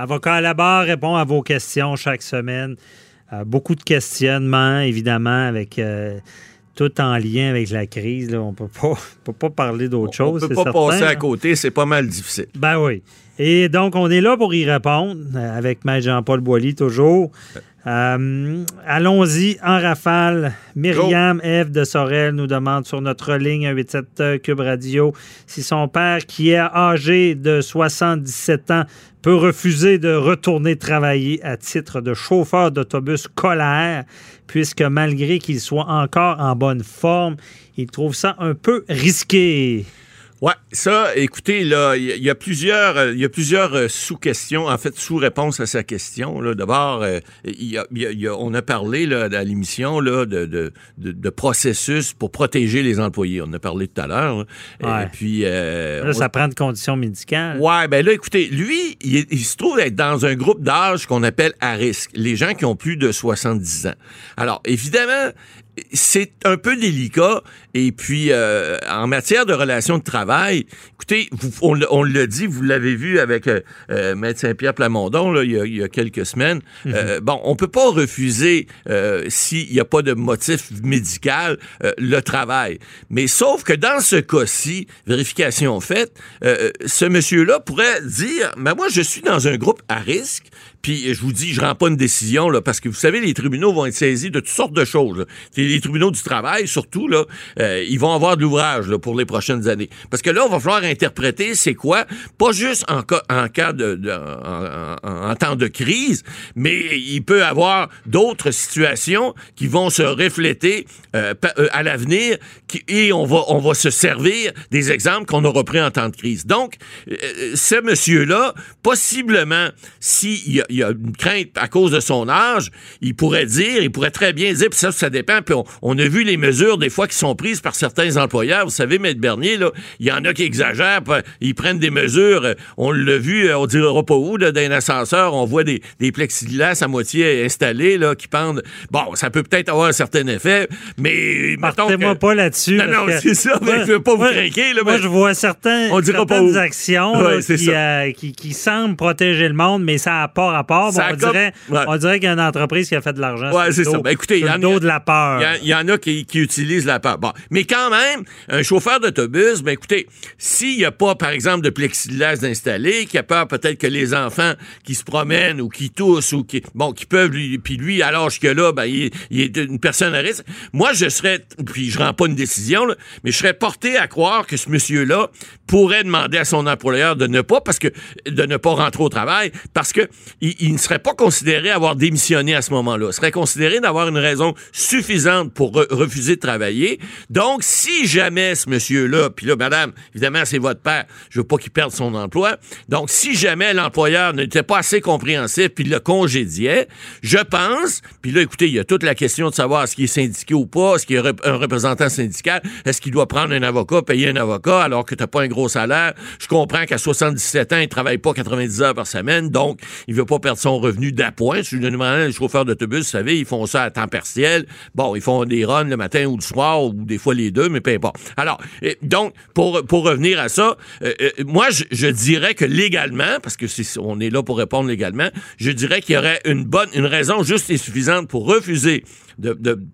Avocat à la barre répond à vos questions chaque semaine. Euh, beaucoup de questionnements, évidemment, avec euh, tout en lien avec la crise. On ne peut pas parler d'autre chose. On ne peut pas passer à côté, c'est pas mal difficile. Ben oui. Et donc, on est là pour y répondre, avec Maître Jean-Paul Boilly toujours. Euh, allons-y en rafale. Myriam Eve de Sorel nous demande sur notre ligne 187 Cube Radio si son père, qui est âgé de 77 ans, peut refuser de retourner travailler à titre de chauffeur d'autobus scolaire, puisque malgré qu'il soit encore en bonne forme, il trouve ça un peu risqué. Ouais, ça, écoutez, là, il y, a plusieurs, euh, il y a plusieurs euh, sous-questions, en fait, sous-réponses à sa question. Là. D'abord, euh, y a, on a parlé là, à l'émission là, de, de, de, processus pour protéger les employés. On a parlé tout à l'heure. Et puis, là, ça prend de conditions médicales. Ouais, ben là, écoutez, lui, il, il se trouve être dans un groupe d'âge qu'on appelle à risque, les gens qui ont plus de 70 ans. Alors, évidemment, c'est un peu délicat. Et puis, euh, en matière de relations de travail, écoutez, vous, on, l'a dit, vous l'avez vu avec euh, euh Maître Saint-Pierre Plamondon là, il, y a, quelques semaines. Mhm. euh, bon, on peut pas refuser, euh, s'il n'y a pas de motif médical, le travail. Mais sauf que dans ce cas-ci, vérification faite, ce monsieur-là pourrait dire, mais moi, je suis dans un groupe à risque, puis je vous dis, je rends pas une décision là, parce que vous savez, les tribunaux vont être saisis de toutes sortes de choses. Les tribunaux du travail, surtout là, euh, ils vont avoir de l'ouvrage là, pour les prochaines années. Parce que là, on va falloir interpréter c'est quoi, pas juste en cas, en cas de, en, temps de crise, mais il peut avoir d'autres situations qui vont se refléter euh, euh, à l'avenir et on va on va se servir des exemples qu'on aura pris en temps de crise. Donc, ce monsieur-là, possiblement, s'il y a il y a une crainte à cause de son âge, il pourrait dire, il pourrait très bien dire, puis ça, ça dépend. Puis on, a vu les mesures des fois qui sont prises par certains employeurs. Vous savez, Maître Bernier, là, il y en a qui exagèrent, ils prennent des mesures. On l'a vu, euh, on dira pas où, là, dans un ascenseur, on voit des, des plexiglas à moitié installés, là, qui pendent. Bon, ça peut peut-être avoir un certain effet, mais Partez-moi pas là-dessus. Non, non, c'est ça, mais je veux pas vous craquer, là. Moi, je vois certains, on dira certaines pas actions qui, euh, qui, qui, semblent protéger le monde, mais ça n'a pas on, dirait, on dirait qu'il y a une entreprise qui a fait de l'argent. Ouais, c'est ça. Ben, écoutez, il y, en a, de la peur. Il y, en a qui, utilisent la peur. Bon. Mais quand même, un chauffeur d'autobus, ben écoutez, s'il n'y a pas, par exemple, de plexiglas installé, qui a peur peut-être que les enfants qui se promènent ou qui toussent ou qui, bon, qui peuvent, lui, puis lui, à l'âge que là, ben, il, est une personne à risque. Moi, je serais, puis je rends pas une décision, mais je serais porté à croire que ce monsieur-là pourrait demander à son employeur de ne pas, parce que, de ne pas rentrer au travail, parce que il, ne serait pas considéré avoir démissionné à ce moment-là. Il serait considéré d'avoir une raison suffisante pour refuser de travailler. Donc, si jamais ce monsieur-là, puis là, madame, évidemment, c'est votre père, je veux pas qu'il perde son emploi. Donc, si jamais l'employeur n'était pas assez compréhensif puis le congédiait, je pense, puis là, écoutez, il y a toute la question de savoir est-ce qu'il est syndiqué ou pas, est-ce qu'il est un représentant syndical, est-ce qu'il doit prendre un avocat, payer un avocat alors que tu n'as pas un gros salaire. Je comprends qu'à 77 ans, il travaille pas 90 heures par semaine, donc il veut pas perdre son revenu d'appoint. Suis les chauffeurs d'autobus, vous savez, ils font ça à temps partiel. Bon, ils font des runs le matin ou le soir, ou des fois les deux, mais peu importe. Alors, donc, pour, pour revenir à ça, euh, euh, moi, je, dirais que légalement, parce que c'est, on est là pour répondre légalement, je dirais qu'il y aurait une bonne, une raison juste et suffisante pour refuser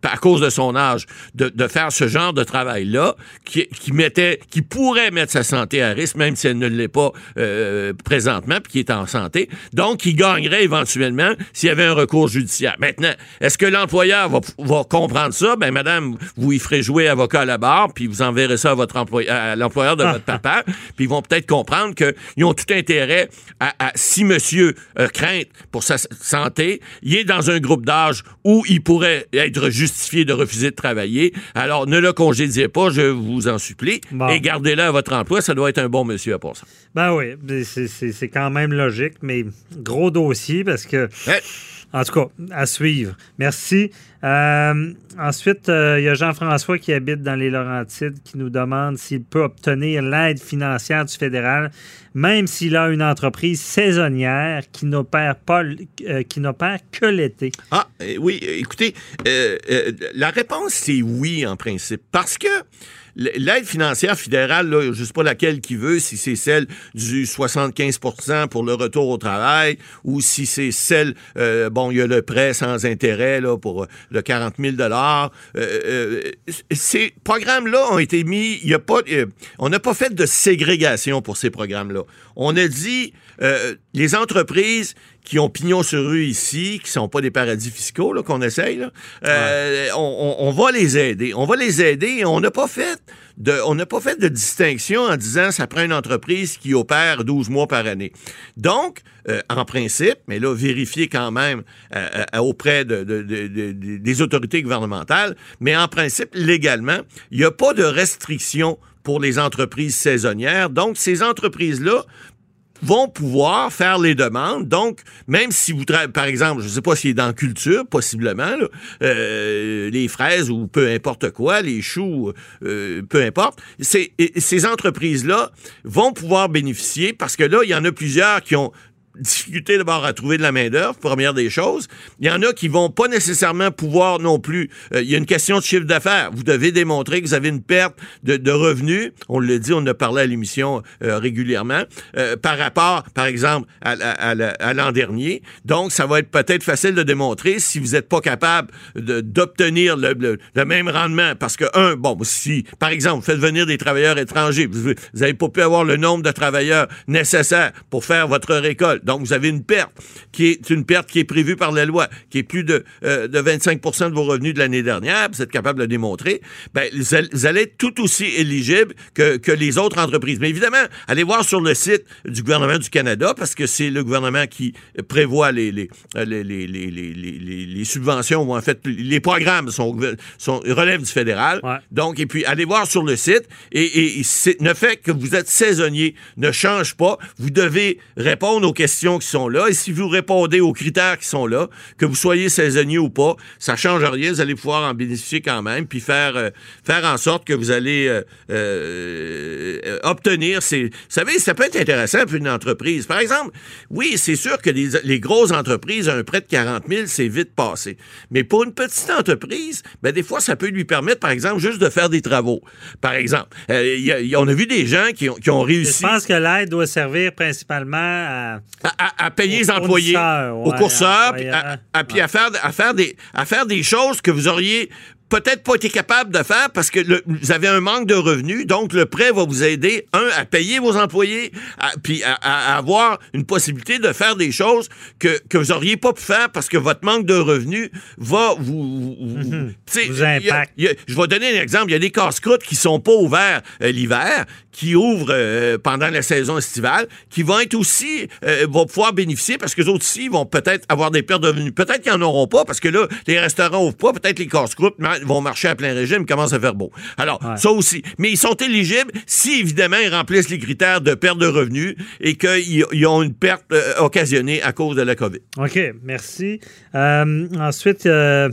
à cause de son âge, de, faire ce genre de travail-là, qui, mettait, qui pourrait mettre sa santé à risque, même si elle ne l'est pas euh, présentement, puis qui est en santé. Donc, il gagnerait éventuellement s'il y avait un recours judiciaire. Maintenant, est-ce que l'employeur va, va comprendre prendre ça, ben madame, vous y ferez jouer avocat à la barre, puis vous enverrez ça à votre employeur, à l'employeur de votre papa, puis ils vont peut-être comprendre qu'ils ont tout intérêt à, si monsieur euh, crainte pour sa santé, il est dans un groupe d'âge où il pourrait être justifié de refuser de travailler, alors ne le congédiez pas, je vous en supplie, et gardez-le à votre emploi, ça doit être un bon monsieur à part ça. Ben oui, c'est quand même logique, mais gros dossier parce que... En tout cas, à suivre. Merci. Euh, ensuite, euh, il y a Jean-François qui habite dans les Laurentides qui nous demande s'il peut obtenir l'aide financière du fédéral, même s'il a une entreprise saisonnière qui n'opère pas, euh, qui n'opère que l'été. Ah oui, écoutez, la réponse c'est oui en principe, parce que l'aide financière fédérale, là, je sais pas laquelle qui veut, si c'est celle du 75% pour le retour au travail ou si c'est celle, euh, bon, il y a le prêt sans intérêt là, pour euh, le 40 000 euh, euh, Ces programmes-là ont été mis, y a pas, on n'a pas fait de ségrégation pour ces programmes-là. On a dit, les entreprises qui ont pignon sur rue ici, qui sont pas des paradis fiscaux qu'on essaye, euh, on, va les aider. On va les aider et on n'a pas fait de, on n'a pas fait de distinction en disant ça prend une entreprise qui opère 12 mois par année. Donc, euh, en principe, mais là, vérifier quand même euh, auprès de, des autorités gouvernementales, mais en principe, légalement, il n'y a pas de restriction pour les entreprises saisonnières. Donc, ces entreprises-là vont pouvoir faire les demandes. Donc, même si vous travaillez, par exemple, je ne sais pas s'il est dans culture, possiblement, euh, les fraises ou peu importe quoi, les choux, euh, peu importe, ces entreprises-là vont pouvoir bénéficier parce que là, il y en a plusieurs qui ont difficulté d'abord à trouver de la main-d'œuvre, première des choses. Il y en a qui vont pas nécessairement pouvoir non plus. Euh, il y a une question de chiffre d'affaires. Vous devez démontrer que vous avez une perte de, revenus. On le dit, on en a parlé à l'émission euh, régulièrement, euh, par rapport, par exemple, à, l'an dernier. Donc, ça va être peut-être facile de démontrer si vous n'êtes pas capable d'obtenir le, même rendement. Parce que, un, bon, si, par exemple, vous faites venir des travailleurs étrangers, vous n'avez pas pu avoir le nombre de travailleurs nécessaires pour faire votre récolte donc, vous avez une perte qui est une perte qui est prévue par la loi, qui est plus de, euh, de 25% de vos revenus de l'année dernière, vous êtes capable de le démontrer, ben, vous allez être tout aussi éligible que, que les autres entreprises. Mais évidemment, allez voir sur le site du gouvernement du Canada, parce que c'est le gouvernement qui prévoit les, les, les, les, subventions, ou en fait, les programmes sont, sont relèvent du fédéral. Donc, et puis, allez voir sur le site, et, et ne fait que vous êtes saisonnier ne change pas. Vous devez répondre aux questions qui sont là. Et si vous répondez aux critères qui sont là, que vous soyez saisonnier ou pas, ça change rien. Vous allez pouvoir en bénéficier quand même, puis faire, euh, faire en sorte que vous allez euh, euh, obtenir ces... Vous savez, ça peut être intéressant pour une entreprise. Par exemple, oui, c'est sûr que les, grosses entreprises, un prêt de 40 000, c'est vite passé. Mais pour une petite entreprise, ben, des fois, ça peut lui permettre, par exemple, juste de faire des travaux. Par exemple, on a vu des gens qui ont, qui ont réussi... Je pense que l'aide doit servir principalement à à, payer les employés, aux courseurs, puis, à, faire, à, faire des, à faire des choses que vous auriez peut-être pas été capable de faire parce que vous avez un manque de revenus. Donc, le prêt va vous aider, un, à payer vos employés, puis à, avoir une possibilité de faire des choses que, que vous auriez pas pu faire parce que votre manque de revenus va vous... vous, impacte. je vais donner un exemple. Il y a des casse-croûtes qui sont pas ouverts euh, l'hiver, qui ouvrent euh, pendant la saison estivale, qui vont être aussi... Euh, vont pouvoir bénéficier parce que les autres aussi vont peut-être avoir des pertes de revenus. Peut-être qu'ils n'en auront pas parce que là, les restaurants ouvrent pas. Peut-être les casse-croûtes vont marcher à plein régime, il commence à faire beau. Alors, ça aussi. Mais ils sont éligibles si, évidemment, ils remplissent les critères de perte de revenus et qu'ils ont une perte euh, occasionnée à cause de la COVID. OK, merci. Euh, ensuite, euh,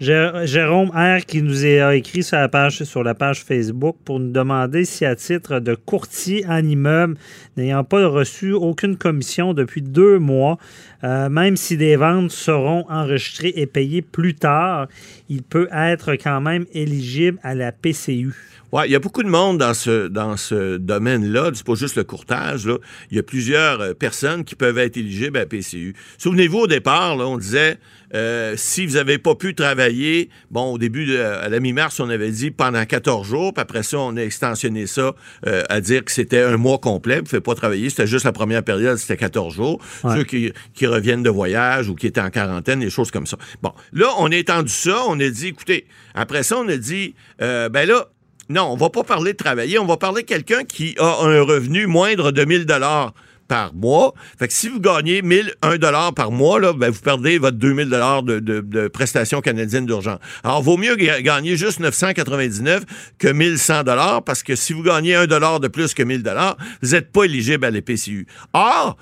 Jérôme R. qui nous a écrit sur la, page, sur la page Facebook pour nous demander si, à titre de courtier en immeuble, n'ayant pas reçu aucune commission depuis deux mois, même si des ventes seront enregistrées et payées plus tard, il peut être quand même éligible à la PCU. Oui, il y a beaucoup de monde dans ce, dans ce domaine-là. C'est pas juste le courtage. Là. Il y a plusieurs euh, personnes qui peuvent être éligibles à la PCU. Souvenez-vous, au départ, là, on disait euh, si vous n'avez pas pu travailler, bon, au début, à la mi-mars, on avait dit pendant 14 jours, puis après ça, on a extensionné ça euh, à dire que c'était un mois complet, vous ne pouvez pas travailler, c'était juste la première période, c'était 14 jours. Ceux qui, qui, reviennent de voyage ou qui étaient en quarantaine, des choses comme ça. Bon, là, on a étendu ça, on a dit, écoutez, Après ça, on a dit, euh, ben là, non, on va pas parler de travailler, on va parler de quelqu'un qui a un revenu moindre de 1000 dollars par mois. Fait que si vous gagnez 1000, 1 dollar par mois, ben vous perdez votre 2000 dollars de, de, prestations canadiennes d'urgence. Alors, vaut mieux ga- gagner juste 999 que 1100 dollars parce que si vous gagnez 1 dollar de plus que 1000 dollars, vous n'êtes pas éligible à l'EPCU. Or,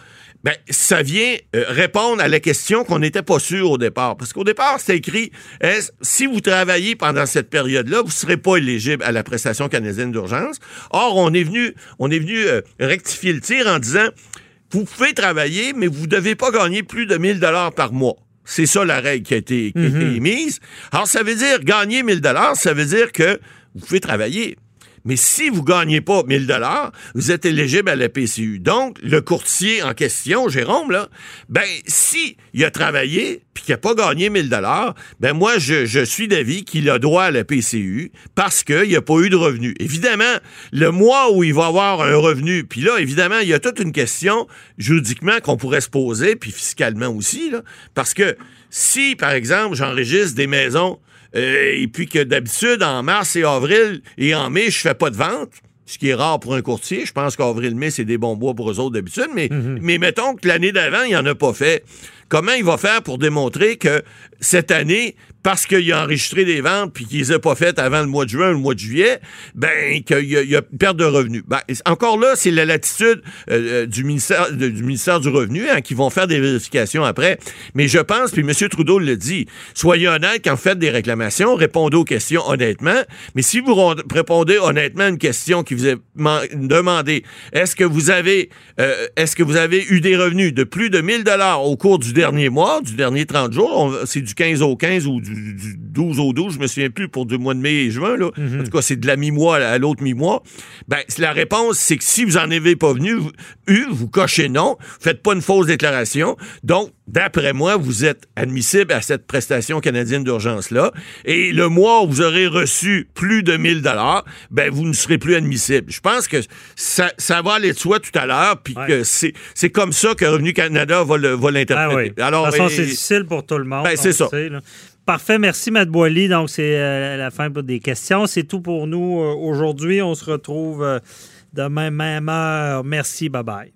ben, ça vient euh, répondre à la question qu'on n'était pas sûr au départ. Parce qu'au départ, c'était écrit, est-ce- si vous travaillez pendant cette période-là, vous ne serez pas éligible à la prestation canadienne d'urgence. Or, on est venu, on est venu euh, rectifier le tir en disant, vous pouvez travailler, mais vous ne devez pas gagner plus de 1000 dollars par mois. C'est ça la règle qui a été, qui a été émise. Alors, ça veut dire, gagner 1000 dollars, ça veut dire que vous pouvez travailler. Mais si vous gagnez pas 1000 dollars, vous êtes éligible à la PCU. Donc, le courtier en question, Jérôme, là, ben, si il a travaillé puis qu'il n'a pas gagné 1000 dollars, ben, moi, je, je suis d'avis qu'il a droit à la PCU parce qu'il n'a pas eu de revenu. Évidemment, le mois où il va avoir un revenu, puis là, évidemment, il y a toute une question juridiquement qu'on pourrait se poser, puis fiscalement aussi, là, parce que si, par exemple, j'enregistre des maisons euh, et puis que d'habitude, en mars et avril et en mai, je fais pas de vente. Ce qui est rare pour un courtier. Je pense qu'avril-mai, c'est des bons bois pour eux autres d'habitude. Mais, mais mettons que l'année d'avant, il en a pas fait. Comment il va faire pour démontrer que cette année, parce qu'il a enregistré des ventes puis qu'il les a pas faites avant le mois de juin ou le mois de juillet, ben qu'il y a, une perte de revenus. Ben, encore là, c'est la latitude euh, euh, du, ministère, du ministère du Revenu hein, qui vont faire des vérifications après. Mais je pense, puis M. Trudeau le dit, soyez honnête quand vous faites des réclamations, répondez aux questions honnêtement. Mais si vous répondez honnêtement à une question qui vous est man- demandée, est-ce que vous avez euh, est-ce que vous avez eu des revenus de plus de 1000 dollars au cours du dernier mois, du dernier 30 jours, c'est du 15 au 15 ou du, du 12 au 12, je me souviens plus pour du mois de mai et juin là. En tout cas, c'est de la mi-mois à l'autre mi-mois. Ben la réponse c'est que si vous en avez pas venu vous- eu, vous cochez non, faites pas une fausse déclaration. Donc D'après moi, vous êtes admissible à cette prestation canadienne d'urgence-là. Et le mois où vous aurez reçu plus de 1000 dollars, ben, vous ne serez plus admissible. Je pense que ça, ça va aller de soi tout à l'heure, puis Ouais. que c'est, c'est comme ça que Revenu Canada va, le, va Ah l'interpréter. oui. Alors, de toute façon, c'est difficile pour tout le monde. Ben, c'est Parfait, merci Matt Boily. Donc, c'est euh, la fin pour des questions. C'est tout pour nous euh, aujourd'hui. On se retrouve euh, demain, même heure. Merci, bye bye.